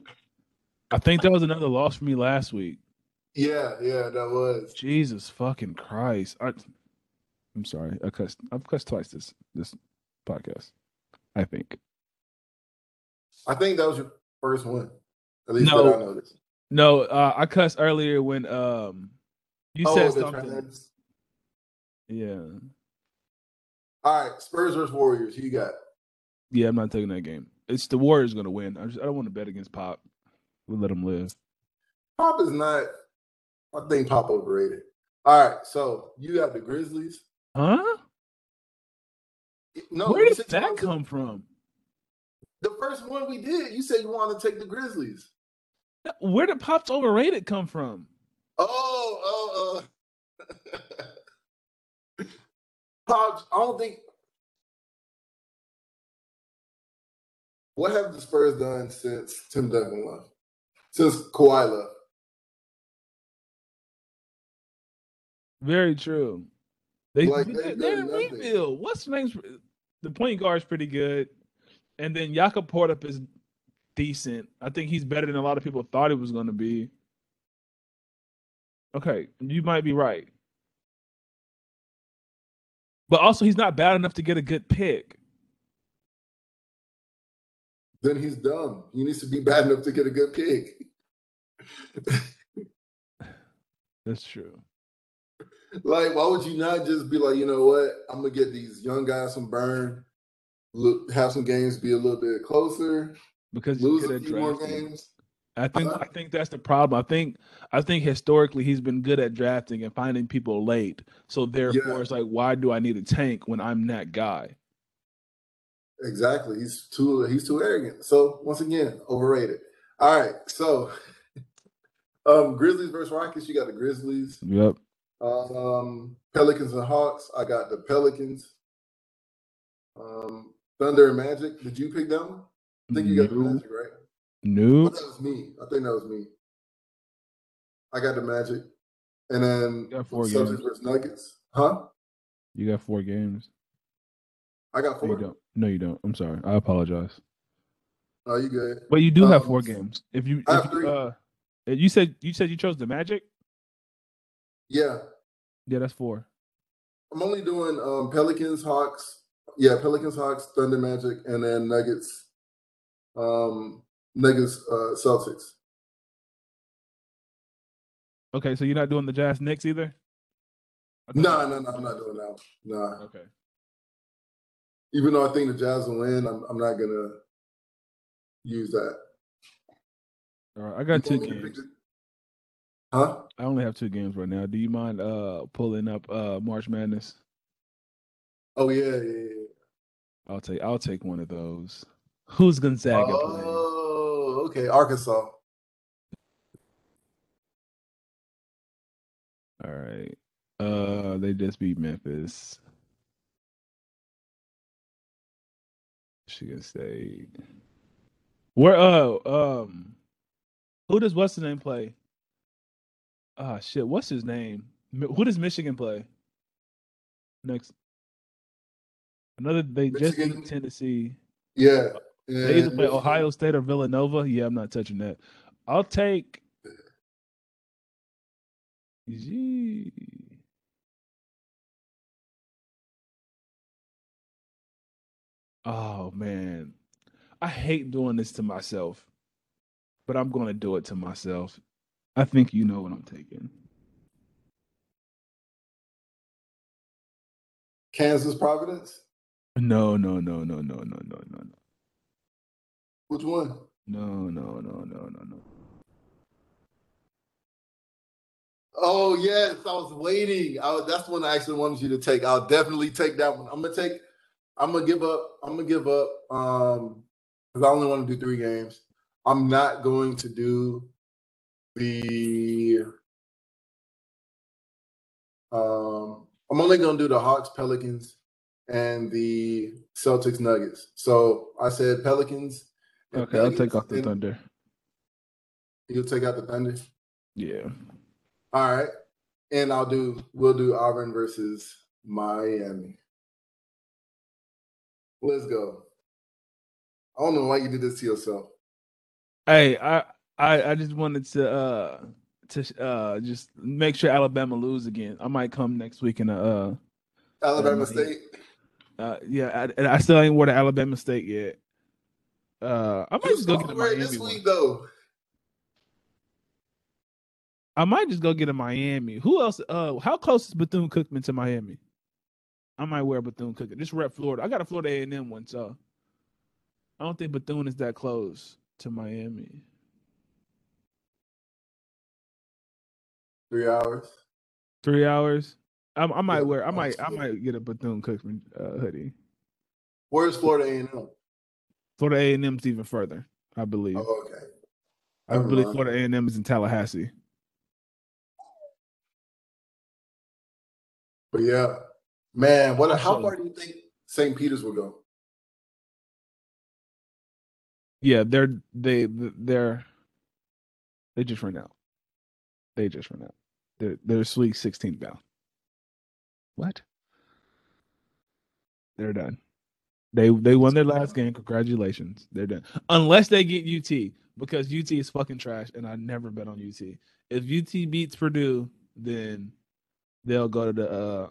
I think that was another loss for me last week. Yeah, yeah, that was. Jesus fucking Christ. I, I'm sorry. I cussed. I've cussed twice this this podcast. I think. I think that was your first one. At least No. that I noticed. No, uh, I cussed earlier when um you oh, said something. trans- Yeah. All right, Spurs versus Warriors. Who you got? Yeah, I'm not taking that game. It's the Warriors gonna win. I just I don't want to bet against Pop. We'll let him live. Pop is not. I think Pop overrated. All right, so you got the Grizzlies. Huh? No, Where did that to- come from? The first one we did, you said you wanted to take the Grizzlies. Where did Pop's overrated come from? Oh, oh, uh, Pops. I don't think. What have the Spurs done since Tim Duncan left? Since Kawhi left? Very true. They Like, they, done in rebuild. What's the name's the point guard's pretty good, and then Jakob Poeltl is decent. I think he's better than a lot of people thought he was going to be. Okay, you might be right, but also he's not bad enough to get a good pick. Then he's dumb. He needs to be bad enough to get a good pick. That's true. like, why would you not just be like, you know what? I'm gonna get these young guys some burn, look, have some games be a little bit closer, Because lose a few more games. I think Uh-huh. I think that's the problem. I think I think historically he's been good at drafting and finding people late. So therefore, Yeah. it's like, why do I need a tank when I'm that guy? Exactly. He's too he's too arrogant. So once again, overrated. All right. So um Grizzlies versus Rockets, you got the Grizzlies. Yep. Um Pelicans and Hawks, I got the Pelicans. Um Thunder and Magic. Did you pick that one? I think you got the No. Magic, right? Oh, Nope. that was me. I think that was me. I got the Magic. And then got four Celtics games. versus Nuggets. Huh? You got four games. I got No, you four. don't. No, you don't. I'm sorry. I apologize. Oh, you good. But you do have Um, four games. If you, I if have you three. uh, you said you said you chose the Magic. Yeah. Yeah, that's four. I'm only doing um, Pelicans, Hawks. Yeah, Pelicans, Hawks, Thunder, Magic, and then Nuggets. Um, Nuggets, uh, Celtics. Okay, so you're not doing the Jazz Knicks either. No, no, no, I'm not doing that. Nah. Okay. Even though I think the Jazz will win, I'm, I'm not gonna use that. All right. I got two You want me to pick games. Huh? I only have two games right now. Do you mind uh pulling up uh March Madness? Oh yeah, yeah, yeah. I'll take I'll take one of those. Who's Gonzaga playing? Oh, okay. Arkansas. All right. Uh they just beat Memphis. Michigan State. Where uh um who does what's the name play? Ah shit, what's his name? Who does Michigan play? Next. Another they just beat Tennessee. Yeah. They either play Ohio State or Villanova. Yeah, I'm not touching that. I'll take. Gee. Oh man, I hate doing this to myself, but I'm going to do it to myself. I think you know what I'm taking. Kansas, Providence. No, no, no, no, no, no, no, no, no, Which one? no, no, no, no, no, no. Oh yes, I was waiting. I, that's the one I actually wanted you to take. I'll definitely take that one. I'm gonna take. I'm gonna give up. I'm gonna give up. Um, because I only want to do three games. I'm not going to do the. Um, I'm only gonna do the Hawks, Pelicans, and the Celtics, Nuggets. So I said Pelicans. Okay, I'll take off the and Thunder. You'll take out the Thunder. Yeah. All right. And I'll do we'll do Auburn versus Miami. Let's go. I don't know why you did this to yourself. Hey, I, I I just wanted to uh to uh just make sure Alabama lose again. I might come next week and uh Alabama State. Uh, yeah, I, and I still ain't wore the Alabama State yet. Uh, I might just go get a Miami this week though. I might just go get a Miami. Who else? Uh, how close is Bethune Cookman to Miami? I might wear Bethune Cookman. Just rep Florida. I got a Florida A and M one, so I don't think Bethune is that close to Miami. Three hours. Three hours. I, I might Yeah, wear. I might. I might get a Bethune Cookman uh, hoodie. Where's Florida A and M? Florida A and M's even further. I believe. Oh, okay. I Never believe mind. Florida A and M is in Tallahassee. But yeah, man, what? How far do you think St. Peter's will go? Yeah, they're they they're they just ran out. They just ran out. They're they're Sweet 16 down. What? They're done. They they won their last game. Congratulations. They're done. Unless they get UT because UT is fucking trash, and I never bet on UT. If UT beats Purdue, then they'll go to the uh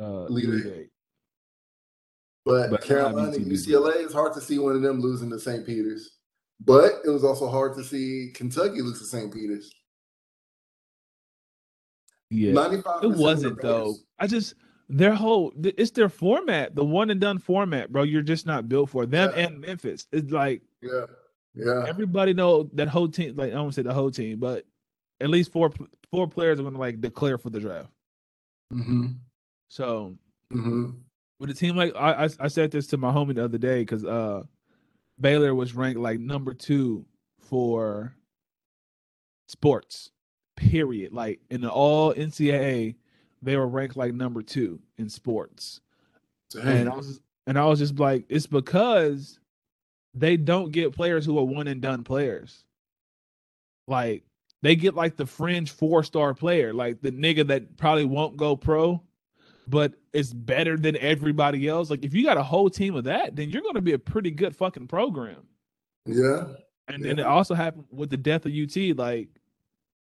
uh Elite Eight. But, But Carolina UCLA, it's hard to see one of them losing to St. Peter's. But it was also hard to see Kentucky lose to St. Peter's. Yeah. It wasn't though. I just their whole it's their format, the one and done format, bro. You're just not built for them Yeah. and Memphis. It's like Yeah. Yeah. everybody know that whole team. Like I don't say the whole team, but at least four four players are gonna like declare for the draft. Mm-hmm. So Mm-hmm. with a team like I I, I said this to my homie the other day because uh Baylor was ranked like number two for sports. Period. Like in the all NCAA, they were ranked like number two in sports. And I was and I was just like, it's because they don't get players who are one and done players. Like they get like the fringe four star player, like the nigga that probably won't go pro, but it's better than everybody else. Like if you got a whole team of that, then you're gonna be a pretty good fucking program. yeah. And and it also happened with the death of UT. Like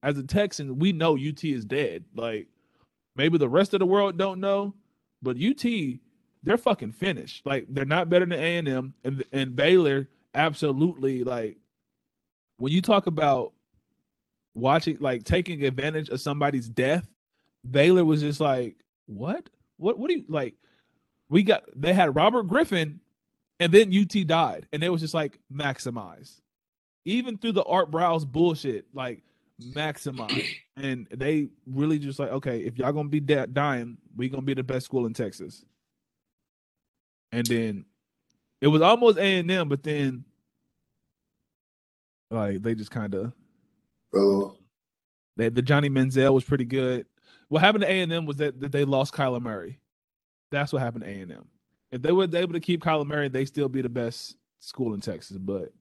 as a Texan, we know UT is dead. Like maybe the rest of the world don't know, but UT, they're fucking finished. Like they're not better than A and M and and Baylor. Absolutely, like when you talk about watching, like taking advantage of somebody's death, Baylor was just like, what, what, what do you like? We got they had Robert Griffin, and then UT died, and it was just like maximize even through the Art Briles bullshit, like maximize. And they really just like, okay, if y'all gonna be da- dying, we gonna be the best school in Texas. And then it was almost A and M, but then like they just kind of Fellow. they, the Johnny Manziel was pretty good. What happened to A and M was that, that they lost Kyler Murray. That's what happened to A and M. If they were able to keep Kyler Murray, they still be the best school in Texas. But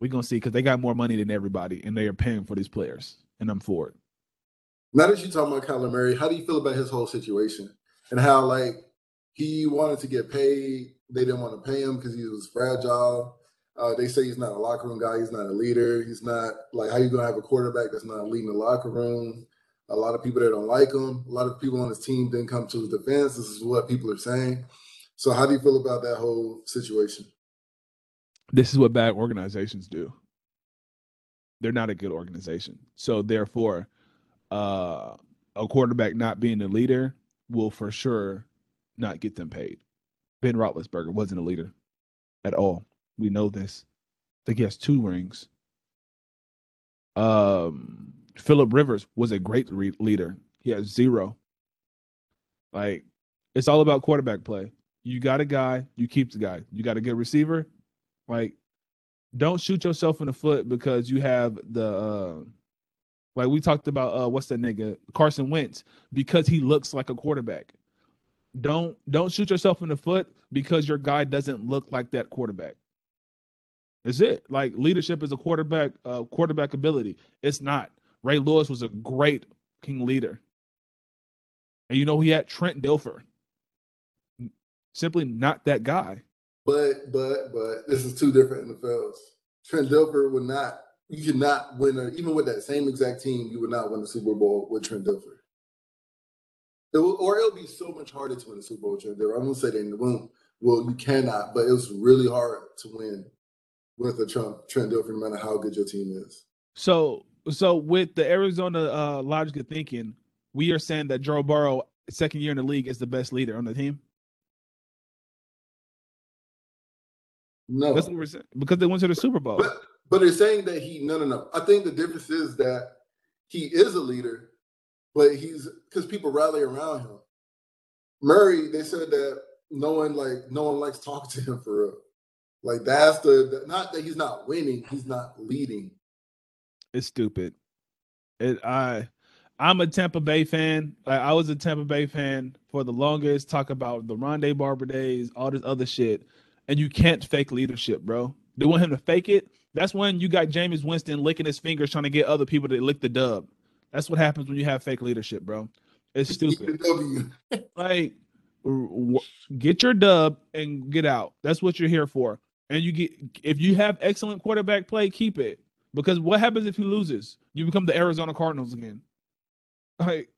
we're gonna see because they got more money than everybody, and they are paying for these players, and I'm for it. Now that you're talking about Kyler Murray, how do you feel about his whole situation and how like he wanted to get paid, they didn't want to pay him because he was fragile. Uh, they say he's not a locker room guy. He's not a leader. He's not like how you gonna have a quarterback that's not leading the locker room. A lot of people that don't like him. A lot of people on his team didn't come to his defense. This is what people are saying. So how do you feel about that whole situation? This is what bad organizations do. They're not a good organization. So therefore, uh, a quarterback not being a leader will for sure not get them paid. Ben Roethlisberger wasn't a leader at all. We know this. I think he has two rings. Um, Philip Rivers was a great re- leader. He has zero. Like, it's all about quarterback play. You got a guy, you keep the guy. You got a good receiver, like, don't shoot yourself in the foot because you have the uh like we talked about uh what's that nigga Carson Wentz because he looks like a quarterback. Don't don't shoot yourself in the foot because your guy doesn't look like that quarterback. Is it like leadership is a quarterback uh quarterback ability? It's not. Ray Lewis was a great king leader. And you know he had Trent Dilfer. Simply not that guy. But but but this is two different NFLs. Trent Dilfer would not. You could not win, a, even with that same exact team. You would not win the Super Bowl with Trent Dilfer. It will, or it'll be so much harder to win the Super Bowl. with Trent Dilfer. I'm gonna say that in the room. Well, you cannot, but it was really hard to win with a Trump Trent Dilfer, no matter how good your team is. So so with the Arizona uh logic of thinking, we are saying that Joe Burrow, second year in the league, is the best leader on the team. No, That's what we're saying because they went to the Super Bowl. But but they're saying that he no no no. I think the difference is that he is a leader, but he's because people rally around him. Murray, they said that no one like no one likes talking to him for real. Like that's the, the not that he's not winning, he's not leading. It's stupid. It I I'm a Tampa Bay fan. Like, I was a Tampa Bay fan for the longest. Talk about the Rondé Barber days, all this other shit, and you can't fake leadership, bro. They want him to fake it. That's when you got Jameis Winston licking his fingers trying to get other people to lick the dub. That's what happens when you have fake leadership, bro. It's stupid. Like w- get your dub and get out. That's what you're here for. And you get if you have excellent quarterback play, keep it. Because what happens if he loses? You become the Arizona Cardinals again. Like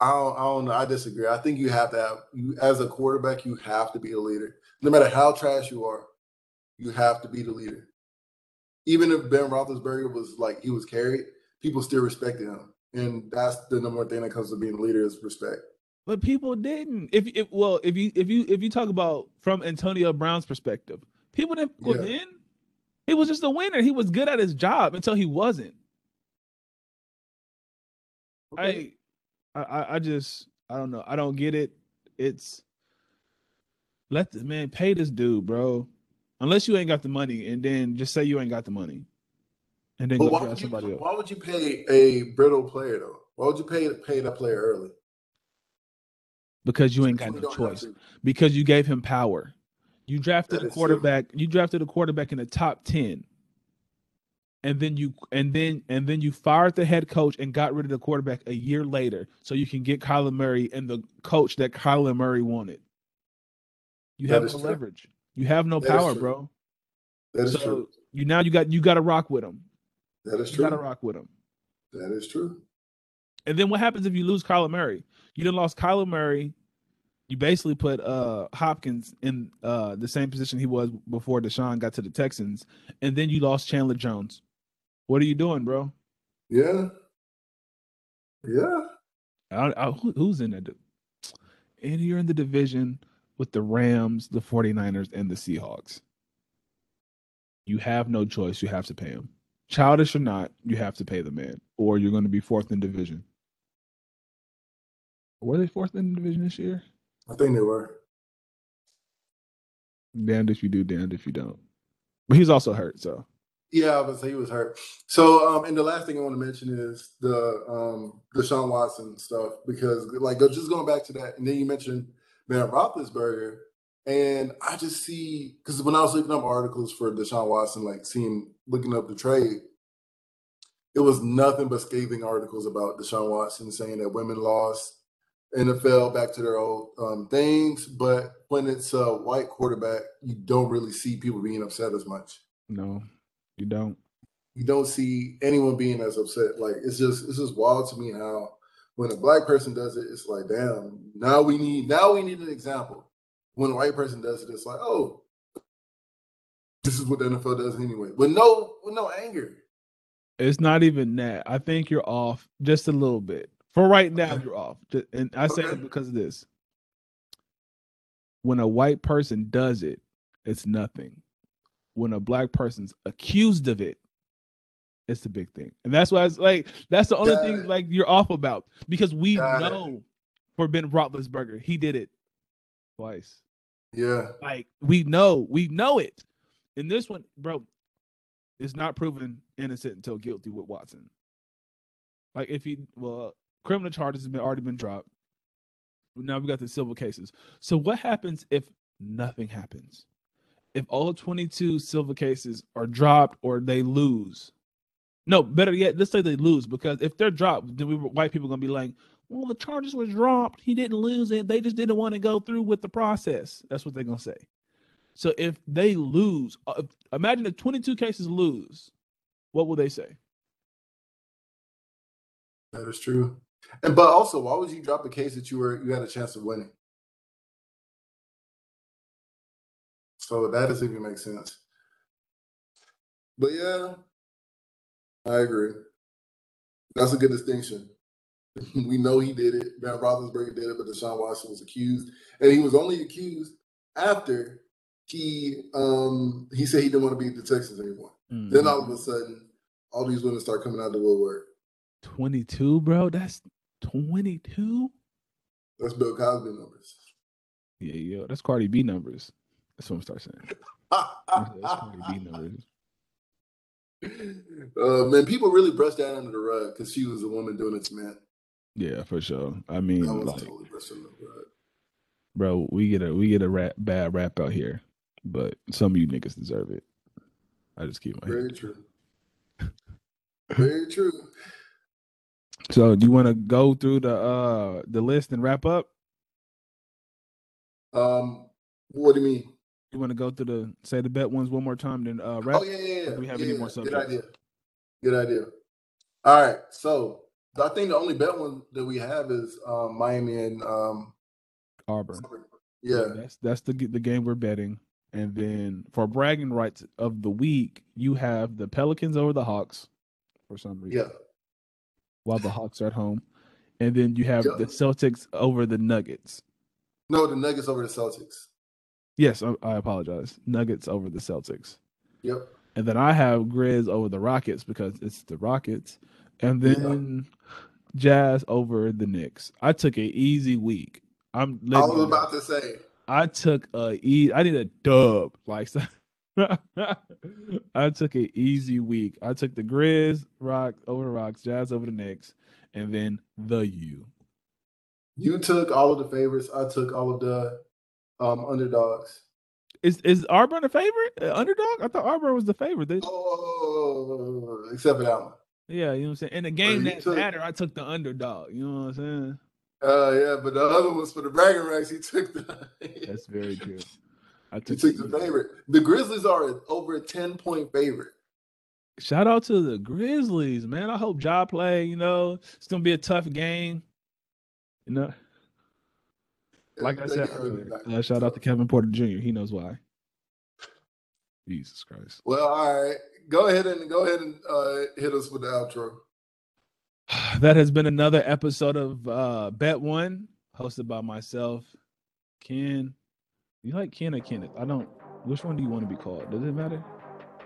I don't, I don't know. I disagree. I think you have to have you as a quarterback, you have to be a leader. No matter how trash you are, you have to be the leader. Even if Ben Roethlisberger was like he was carried, people still respected him, and that's the number one thing that comes to being a leader is respect. but people didn't. If if well, if you if you if you talk about from Antonio Brown's perspective, people didn't Yeah. He was just a winner. He was good at his job until he wasn't. I, I, I- I just, I don't know. I don't get it. It's let the man pay this dude, bro. Unless you ain't got the money, and then just say you ain't got the money, and then But go why draft would, you, somebody else. why would you pay a brittle player though? Why would you pay pay that player early? Because you ain't got no choice. Because you gave him power. You drafted a true. quarterback. You drafted a quarterback in the top ten, and then you and then and then you fired the head coach and got rid of the quarterback a year later, so you can get Kyler Murray and the coach that Kyler Murray wanted. You That have no true. leverage. You have no That power, bro. That is so true. you now you got you got to rock with him. That is You true. got to rock with him. That is true. And then what happens if you lose Kyler Murray? You done lost Kyler Murray. You basically put uh Hopkins in uh the same position he was before Deshaun got to the Texans, and then you lost Chandler Jones. What are you doing, bro? Yeah. Yeah. I, I, who- who's in di- And you're in the division with the Rams, the 49ers, and the Seahawks. You have no choice. You have to pay him. Childish or not, you have to pay the man, or you're going to be fourth in division. Were they fourth in the division this year? I think they were. Damned if you do, damned if you don't. But he's also hurt, so Yeah, say he was hurt. So, um, and the last thing I want to mention is the um Deshaun Watson stuff because, like, just going back to that, and then you mentioned Ben Roethlisberger, and I just see because when I was looking up articles for Deshaun Watson, like seeing looking up the trade, it was nothing but scathing articles about Deshaun Watson saying that women lost NFL back to their old um, things, but when it's a white quarterback, you don't really see people being upset as much no, you don't. you don't see anyone being as upset. Like it's just it's just wild to me how when a black person does it, it's like, damn, now we need now we need an example. When a white person does it, it's like, oh, this is what the NFL does anyway. With no with no anger. It's not even that. I think you're off just a little bit. For right now, Okay. you're off. And I say Okay. it because of this. When a white person does it, it's nothing. When a black person's accused of it, it's a big thing. And that's why it's like that's the only Got thing it. like you're off about because we Got it. know for Ben Roethlisberger, he did it twice. Yeah. Like we know, we know it. And this one, bro, it's not proven innocent until guilty with Watson. Like if he, well, criminal charges have been already been dropped. Now we've got the civil cases. So what happens if nothing happens? If all 22 silver cases are dropped or they lose? No, better yet, let's say they lose because if they're dropped, then we white people gonna be like, well, the charges were dropped. He didn't lose it. They just didn't want to go through with the process. That's what they're gonna say. So if they lose, uh, imagine if 22 cases lose, what will they say? That is true. And but also, why would you drop a case that you were you had a chance of winning? So that doesn't even make sense. But yeah, I agree. That's a good distinction. we know he did it. Ben Roethlisberger did it, but Deshaun Watson was accused, and he was only accused after he um he said he didn't want to be the Texans anymore. Mm. Then all of a sudden, all these women start coming out the woodwork. 22, bro. That's 22. That's Bill Cosby numbers. Yeah, yo, that's Cardi B numbers. That's what I'm start saying. That's that's Cardi B numbers. uh, man, people really brushed that under the rug because she was a woman doing it to men. Yeah, for sure. I mean, was like, totally brushed under the rug. bro, we get a we get a rap, bad rap out here, but some of you niggas deserve it. I just keep my Very head. true. Very true. So, do you want to go through the uh the list and wrap up? Um, what do you mean? You want to go through the say the bet ones one more time, then uh wrap? Oh yeah, yeah, yeah. We have yeah, any more subjects? Good subjects? idea. Good idea. All right. So I think the only bet one that we have is um, Miami and um, Auburn. yeah. that's that's the the game we're betting. And then for bragging rights of the week, you have the Pelicans over the Hawks for some reason. Yeah. While the Hawks are at home, and then you have Yeah. the Celtics over the Nuggets. No, the Nuggets over the Celtics. Yes, I, I apologize. Nuggets over the Celtics. Yep. And then I have Grizz over the Rockets because it's the Rockets. And Yeah. then Jazz over the Knicks. I took an easy week. I'm I was about to say. I took a e I did a dub. Like I took an easy week. I took the Grizz, Rock over the Rocks, Jazz over the Knicks, and then the U. You took all of the favorites. I took all of the um, underdogs. Is is Auburn a favorite? Uh, underdog? I thought Auburn was the favorite. They- Oh, except for that one. yeah, you know what I'm saying? In the game that took- matter, I took the underdog. You know what I'm saying? Uh, yeah, but the other ones for the bragging rights, he took the. That's very true. I he took, took the favorite. The Grizzlies are over a ten point favorite. Shout out to the Grizzlies, man. I hope Ja play. You know, it's gonna be a tough game. You know, like I said earlier, uh, shout out to Kevin Porter Jr. He knows why. Jesus Christ. Well, all right. Go ahead and go ahead and uh, hit us with the outro. That has been another episode of uh, Bet One, hosted by myself, Ken. You like Ken or Kenneth? I don't. Which one do you want to be called? Does it matter?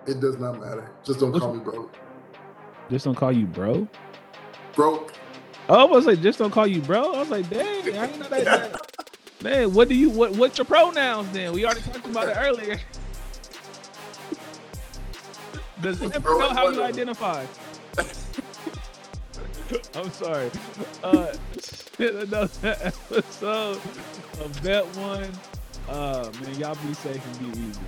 It does not matter. Just don't Which call one? me bro. Just don't call you bro. Broke. Oh, I was like, just don't call you bro. I was like, dang, I didn't know that. Man, what do you what? What's your pronouns then? We already talked about it earlier. Does it ever know how you identify? I'm sorry. Uh, another episode of that One. Uh, man, y'all be safe and be easy.